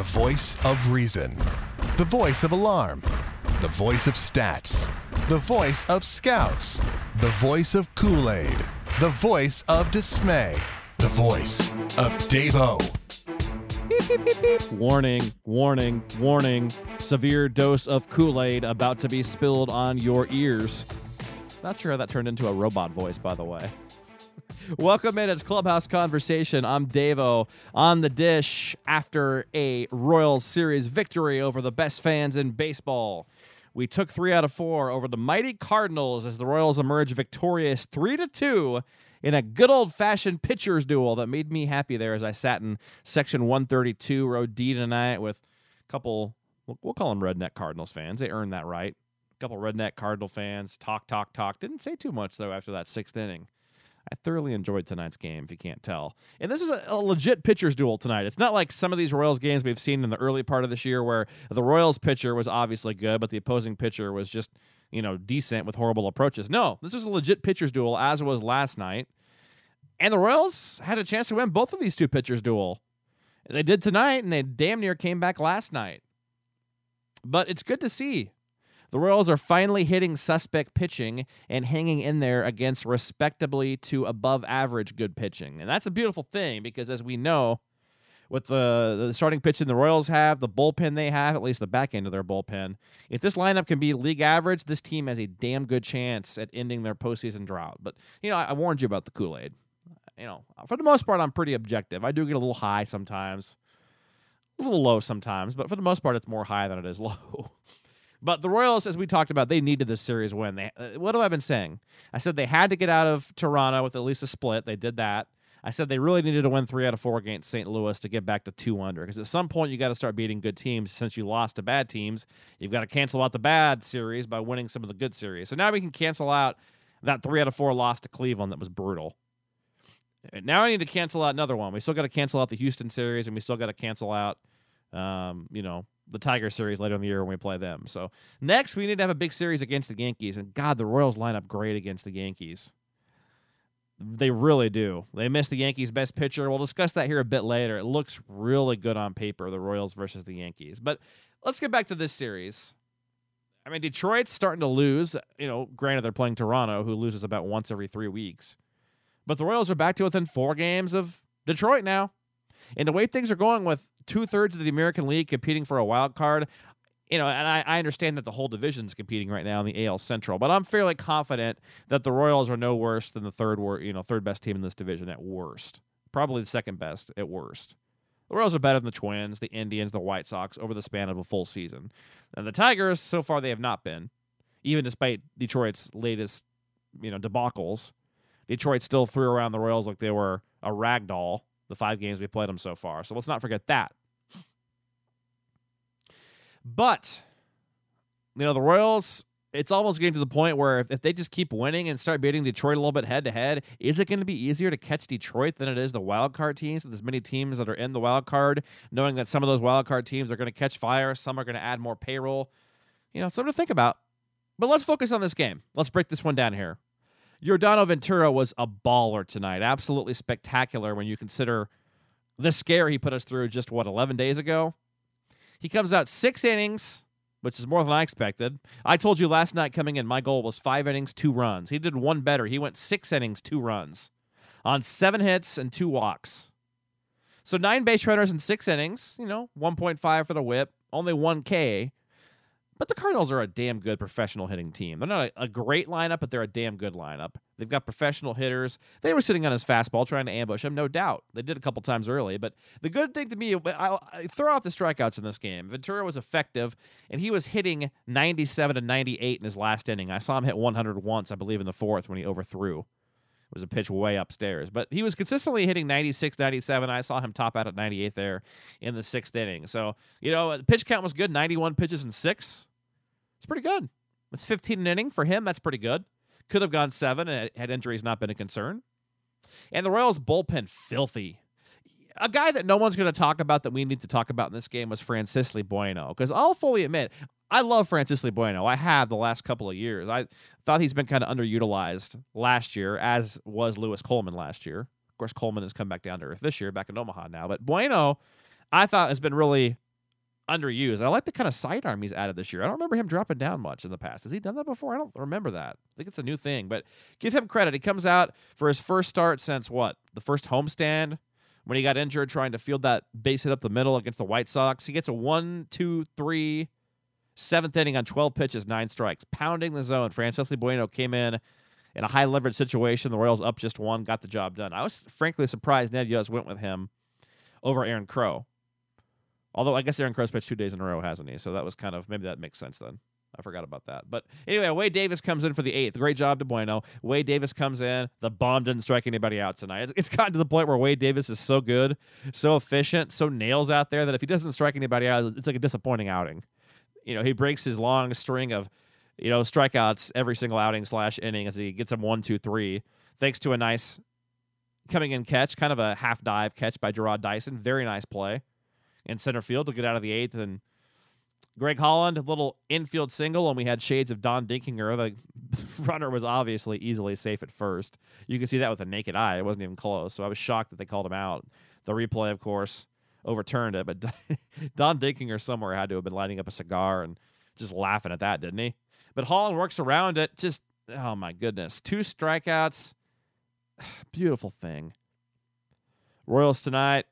The voice of reason. The voice of alarm. The voice of stats. The voice of scouts. The voice of Kool Aid. The voice of dismay. The voice of Davo. Warning, warning, warning. Severe dose of Kool Aid about to be spilled on your ears. Not sure how that turned into a robot voice, by the way. Welcome in. It's Clubhouse Conversation. I'm Davo on the dish after a Royal Series victory over the best fans in baseball. We took three out of four over the mighty Cardinals as the Royals emerge victorious three to two in a good old fashioned pitchers duel that made me happy there as I sat in section 132, row D tonight with a couple, we'll call them redneck Cardinals fans. They earned that right. A couple redneck Cardinal fans talk, talk, talk. Didn't say too much though after that sixth inning. I thoroughly enjoyed tonight's game, if you can't tell. And this is a, a, legit pitcher's duel tonight. It's not like some of these Royals games we've seen in the early part of this year where the Royals pitcher was obviously good, but the opposing pitcher was just, you know, decent with horrible approaches. No, this was a legit pitcher's duel, as it was last night. And the Royals had a chance to win both of these two pitchers' duel. They did tonight, and they damn near came back last night. But it's good to see the Royals are finally hitting suspect pitching and hanging in there against respectably to above average good pitching. And that's a beautiful thing because, as we know, with the, the starting pitching the Royals have, the bullpen they have, at least the back end of their bullpen, if this lineup can be league average, this team has a damn good chance at ending their postseason drought. But, you know, I, I warned you about the Kool Aid. You know, for the most part, I'm pretty objective. I do get a little high sometimes, a little low sometimes, but for the most part, it's more high than it is low. But the Royals, as we talked about, they needed this series win. They, uh, what have I been saying? I said they had to get out of Toronto with at least a split. They did that. I said they really needed to win three out of four against St. Louis to get back to two under. Because at some point you got to start beating good teams. Since you lost to bad teams, you've got to cancel out the bad series by winning some of the good series. So now we can cancel out that three out of four loss to Cleveland that was brutal. Now I need to cancel out another one. We still got to cancel out the Houston series, and we still got to cancel out, um, you know, the Tiger series later in the year when we play them. So next we need to have a big series against the Yankees, and God, the Royals line up great against the Yankees. They really do. They missed the Yankees' best pitcher. We'll discuss that here a bit later. It looks really good on paper, the Royals versus the Yankees. But let's get back to this series. I mean, Detroit's starting to lose. You know, granted, they're playing Toronto, who loses about once every three weeks. But the Royals are back to within four games of Detroit now. And the way things are going with two thirds of the American League competing for a wild card, you know, and I, I understand that the whole division's competing right now in the AL Central, but I'm fairly confident that the Royals are no worse than the third, you know, third best team in this division at worst. Probably the second best at worst. The Royals are better than the Twins, the Indians, the White Sox over the span of a full season. And the Tigers, so far, they have not been, even despite Detroit's latest, you know, debacles. Detroit still threw around the Royals like they were a rag doll the five games we played them so far. So let's not forget that. But, you know, the Royals, it's almost getting to the point where if, if they just keep winning and start beating Detroit a little bit head to head, is it going to be easier to catch Detroit than it is the wild card teams? With as many teams that are in the wild card, knowing that some of those wild card teams are going to catch fire, some are going to add more payroll. You know, something to think about. But let's focus on this game. Let's break this one down here. Yordano Ventura was a baller tonight. Absolutely spectacular when you consider the scare he put us through just, what, 11 days ago? He comes out six innings, which is more than I expected. I told you last night coming in, my goal was five innings, two runs. He did one better. He went six innings, two runs on seven hits and two walks. So nine base runners in six innings, you know, 1.5 for the whip, only 1K. But the Cardinals are a damn good professional hitting team. They're not a, a, great lineup, but they're a damn good lineup. They've got professional hitters. They were sitting on his fastball trying to ambush him, no doubt. They did a couple times early, but the good thing to me, I, I throw out the strikeouts in this game. Ventura was effective, and he was hitting 97 to 98 in his last inning. I saw him hit 100 once, I believe, in the fourth when he overthrew. It was a pitch way upstairs, but he was consistently hitting 96, 97. I saw him top out at 98 there in the sixth inning. So, you know, the pitch count was good 91 pitches in six it's pretty good. It's 15 an inning for him. That's pretty good. Could have gone seven had injuries not been a concern. And the Royals bullpen filthy. A guy that no one's going to talk about that we need to talk about in this game was Francisco Bueno. Because I'll fully admit, I love Francisco Bueno. I have the last couple of years. I thought he's been kind of underutilized last year, as was Louis Coleman last year. Of course, Coleman has come back down to earth this year, back in Omaha now. But Bueno, I thought has been really underused. I like the kind of sidearm he's added this year. I don't remember him dropping down much in the past. Has he done that before? I don't remember that. I think it's a new thing, but give him credit. He comes out for his first start since what? The first homestand when he got injured trying to field that base hit up the middle against the White Sox. He gets a one, two, three, seventh inning on 12 pitches, nine strikes, pounding the zone. Francisco Bueno came in in a high leverage situation. The Royals up just one, got the job done. I was frankly surprised Ned Yost went with him over Aaron Crow. Although I guess Aaron Crow's pitched two days in a row, hasn't he? So that was kind of maybe that makes sense then. I forgot about that. But anyway, Wade Davis comes in for the eighth. Great job to Bueno. Wade Davis comes in. The bomb didn't strike anybody out tonight. It's, it's gotten to the point where Wade Davis is so good, so efficient, so nails out there that if he doesn't strike anybody out, it's like a disappointing outing. You know, he breaks his long string of, you know, strikeouts every single outing slash inning as he gets him one, two, three, thanks to a nice coming in catch, kind of a half dive catch by Jarrod Dyson. Very nice play in center field to get out of the eighth. And Greg Holland, a little infield single, and we had shades of Don Denkinger. The runner was obviously easily safe at first. You can see that with a naked eye. It wasn't even close. So I was shocked that they called him out. The replay, of course, overturned it, but Don Denkinger somewhere had to have been lighting up a cigar and just laughing at that, didn't he? But Holland works around it. Just, oh my goodness. Two strikeouts. Beautiful thing. Royals tonight,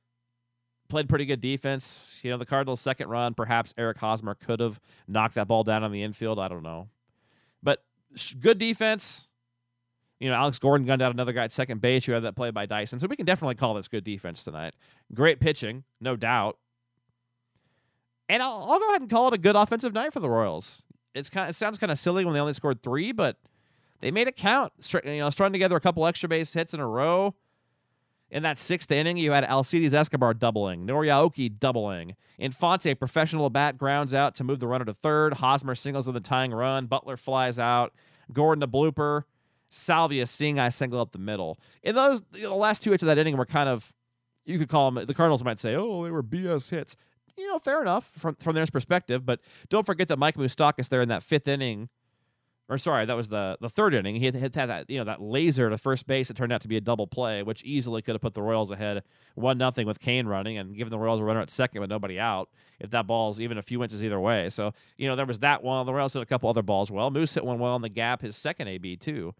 played pretty good defense. You know, the Cardinals' second run, perhaps Eric Hosmer could have knocked that ball down on the infield. I don't know. But good defense. You know, Alex Gordon gunned out another guy at second base who had that play by Dyson. So we can definitely call this good defense tonight. Great pitching, no doubt. And I'll, I'll go ahead and call it a good offensive night for the Royals. It's kind of, it sounds kind of silly when they only scored three, but they made it count. You know, strung together a couple extra base hits in a row. In that sixth inning, you had Alcides Escobar doubling, Nori Aoki doubling. Infante, professional bat, grounds out to move the runner to third. Hosmer singles with a tying run. Butler flies out. Gordon a blooper. Salvia seeing eye single up the middle. In those, the last two hits of that inning were kind of, you could call them, the Cardinals might say, oh, they were BS hits. You know, fair enough from, from their perspective, but don't forget that Mike Moustakas there in that fifth inning or sorry, that was the the third inning. He had, had that you know that laser to first base. It turned out to be a double play, which easily could have put the Royals ahead one nothing with Cain running and given the Royals a runner at second with nobody out. If that ball's even a few inches either way, so you know there was that one. The Royals hit a couple other balls well. Moose hit one well in the gap. His second AB too.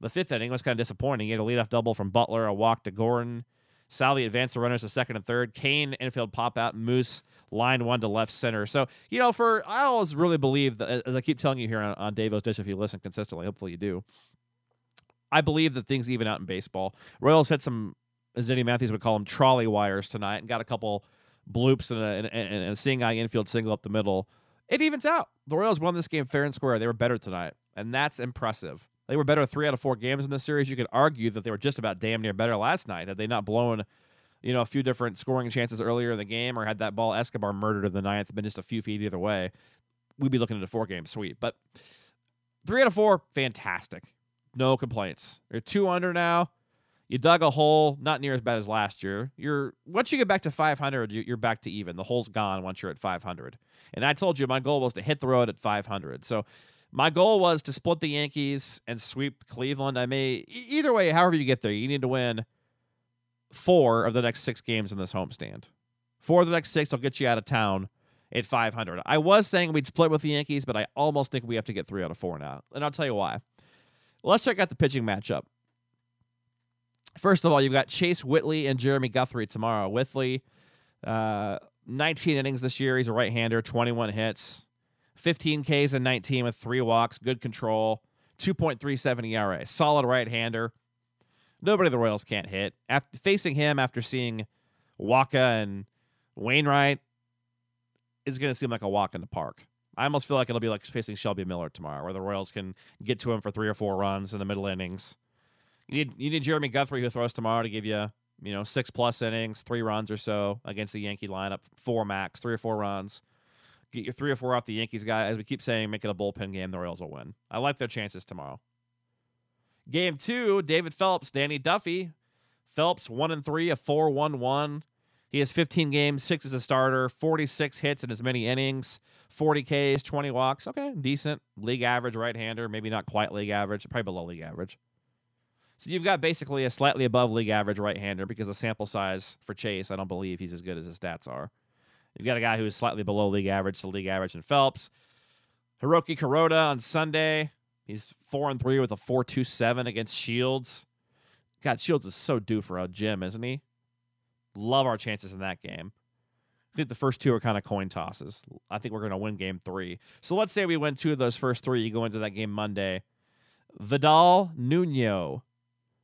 The fifth inning was kind of disappointing. He had a leadoff double from Butler, a walk to Gordon. Salvy advanced the runners to second and third. Cain, infield pop out. Moose line one to left center. So you know, for I always really believe that as I keep telling you here on, on Dave's Dish, if you listen consistently, hopefully you do. I believe that things even out in baseball. Royals had some, as Denny Matthews would call them, trolley wires tonight, and got a couple bloops and a, and, and a seeing eye infield single up the middle. It evens out. The Royals won this game fair and square. They were better tonight, and that's impressive. They were better three out of four games in this series. You could argue that they were just about damn near better last night had they not blown, you know, a few different scoring chances earlier in the game or had that ball Escobar murdered in the ninth been just a few feet either way. We'd be looking at a four game sweep. But three out of four, fantastic. No complaints. You're two under now. You dug a hole, not near as bad as last year. You're once you get back to 500, you're back to even. The hole's gone once you're at 500. And I told you my goal was to hit the road at 500. So my goal was to split the Yankees and sweep Cleveland. I may either way, however you get there, you need to win four of the next six games in this homestand. Four of the next six will get you out of town at 500. I was saying we'd split with the Yankees, but I almost think we have to get three out of four now, and I'll tell you why. Let's check out the pitching matchup. First of all, you've got Chase Whitley and Jeremy Guthrie tomorrow. Whitley, uh, 19 innings this year. He's a right-hander, 21 hits. 15 Ks and 19 with three walks, good control, 2.37 ERA, solid right hander. Nobody the Royals can't hit. After facing him after seeing Wacha and Wainwright is going to seem like a walk in the park. I almost feel like it'll be like facing Shelby Miller tomorrow, where the Royals can get to him for three or four runs in the middle innings. You need you need Jeremy Guthrie who throws tomorrow to give you you know six plus innings, three runs or so against the Yankee lineup, four max, three or four runs get your three or four off the Yankees guy. As we keep saying, make it a bullpen game. The Royals will win. I like their chances tomorrow. Game two, David Phelps, Danny Duffy. Phelps one and three, a four one one. He has 15 games, six as a starter, 46 hits in as many innings, 40 Ks, 20 walks. Okay, decent league average right hander. Maybe not quite league average, probably below league average. So you've got basically a slightly above league average right hander because the sample size for Chase, I don't believe he's as good as his stats are. You've got a guy who's slightly below league average to league average in Phelps. Hiroki Kuroda on Sunday. He's four and three with a four two seven against Shields. God, Shields is so due for a gym, isn't he? Love our chances in that game. I think the first two are kind of coin tosses. I think we're going to win game three. So let's say we win two of those first three. You go into that game Monday. Vidal Nuno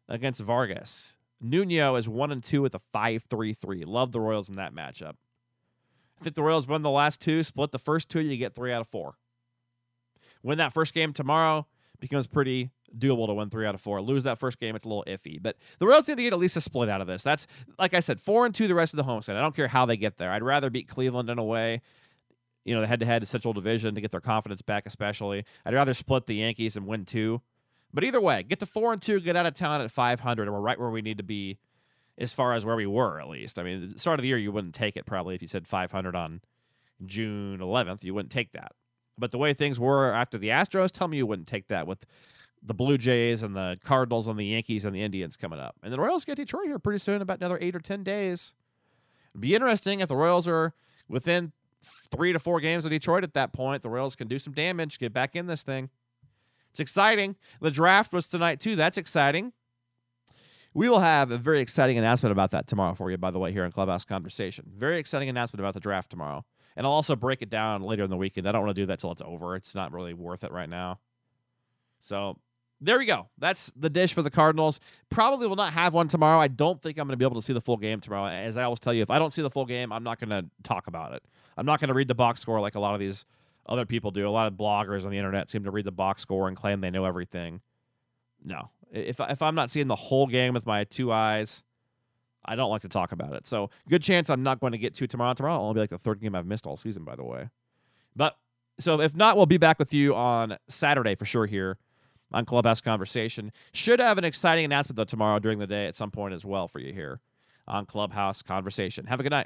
against Vargas. Nuno is one and two with a five three three. Love the Royals in that matchup. I think the Royals win the last two, split the first two, you get three out of four. Win that first game tomorrow becomes pretty doable to win three out of four. Lose that first game, it's a little iffy. But the Royals need to get at least a split out of this. That's like I said, four and two the rest of the homestand. I don't care how they get there. I'd rather beat Cleveland in a way. You know, the head to head to Central Division to get their confidence back, especially. I'd rather split the Yankees and win two. But either way, get to four and two, get out of town at 500, and we're right where we need to be as far as where we were, at least. I mean, the start of the year, you wouldn't take it probably if you said 500 on June 11th. You wouldn't take that. But the way things were after the Astros, tell me you wouldn't take that with the Blue Jays and the Cardinals and the Yankees and the Indians coming up. And the Royals get Detroit here pretty soon, about another eight or 10 days. It'd be interesting if the Royals are within three to four games of Detroit at that point. The Royals can do some damage, get back in this thing. It's exciting. The draft was tonight, too. That's exciting. We will have a very exciting announcement about that tomorrow for you, by the way, here in Clubhouse Conversation. Very exciting announcement about the draft tomorrow. And I'll also break it down later in the weekend. I don't want to do that till it's over. It's not really worth it right now. So there we go. That's the dish for the Cardinals. Probably will not have one tomorrow. I don't think I'm going to be able to see the full game tomorrow. As I always tell you, if I don't see the full game, I'm not going to talk about it. I'm not going to read the box score like a lot of these other people do. A lot of bloggers on the internet seem to read the box score and claim they know everything. No, if if I'm not seeing the whole game with my two eyes, I don't like to talk about it. So good chance I'm not going to get to tomorrow. Tomorrow will only be like the third game I've missed all season, by the way. But so if not, we'll be back with you on Saturday for sure here on Clubhouse Conversation. Should have an exciting announcement though tomorrow during the day at some point as well for you here on Clubhouse Conversation. Have a good night.